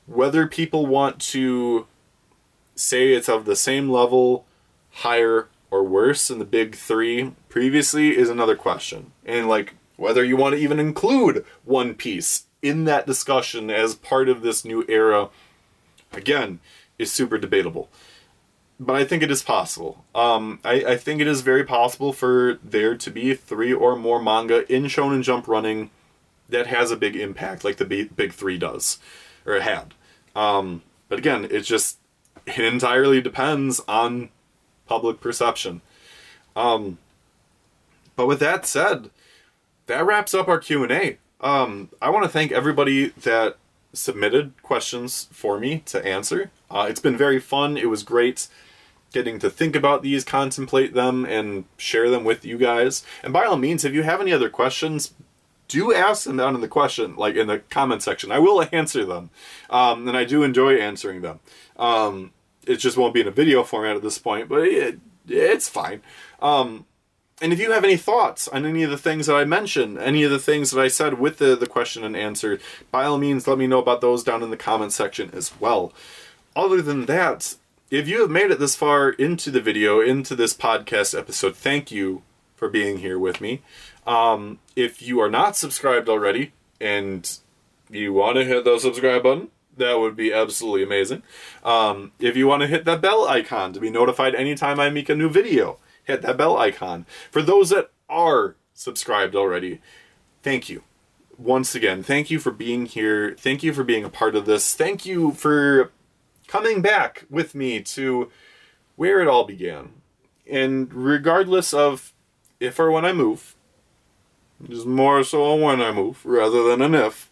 Whether people want to say it's of the same level, higher, or worse than the big three previously is another question. And like whether you want to even include One Piece in that discussion as part of this new era, again, is super debatable. But I think it is possible. Um, I, I think it is very possible for there to be three or more manga in Shonen Jump running that has a big impact, like the big, three does, or it had. Um, but again, it just it entirely depends on public perception. Um, but with that said, that wraps up our Q and A. Um, I want to thank everybody that submitted questions for me to answer. Uh, it's been very fun. It was great getting to think about these, contemplate them, and share them with you guys. And by all means, if you have any other questions, do ask them down in the question, like in the comment section. I will answer them, um, and I do enjoy answering them. Um, it just won't be in a video format at this point, but it, it's fine. Um, and if you have any thoughts on any of the things that I mentioned, any of the things that I said with the, the question and answer, by all means, let me know about those down in the comment section as well. Other than that, if you have made it this far into the video, into this podcast episode, thank you for being here with me. Um, if you are not subscribed already and you want to hit the subscribe button, that would be absolutely amazing. Um, if you want to hit that bell icon to be notified anytime I make a new video, hit that bell icon. For those that are subscribed already, thank you. Once again, thank you for being here. Thank you for being a part of this. Thank you for coming back with me to where it all began. And regardless of if or when I move, just more so when I move rather than an if.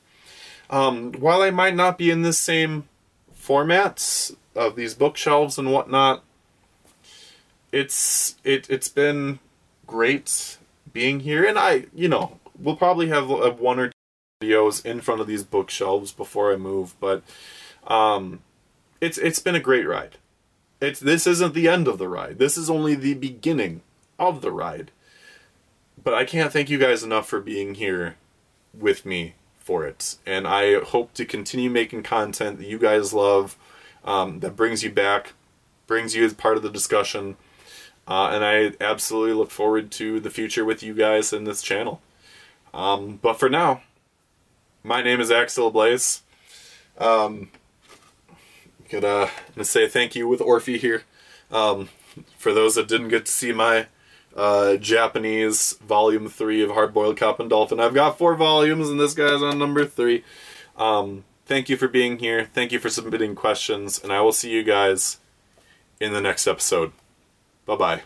Um, while I might not be in the same formats of these bookshelves and whatnot, it's it it's been great being here, and I you know we'll probably have one or two videos in front of these bookshelves before I move, but um, it's it's been a great ride. It's this isn't the end of the ride. This is only the beginning of the ride. But I can't thank you guys enough for being here with me for it, and I hope to continue making content that you guys love, um, that brings you back, brings you as part of the discussion uh, and I absolutely look forward to the future with you guys in this channel. Um, but for now, my name is Axel Blaze. Um, gonna, gonna say thank you with Orphe here. Um, for those that didn't get to see my uh, Japanese volume three of Hard Boiled Cop and Dolphin, I've got four volumes, and this guy's on number three. Um, thank you for being here. Thank you for submitting questions, and I will see you guys in the next episode. Bye bye.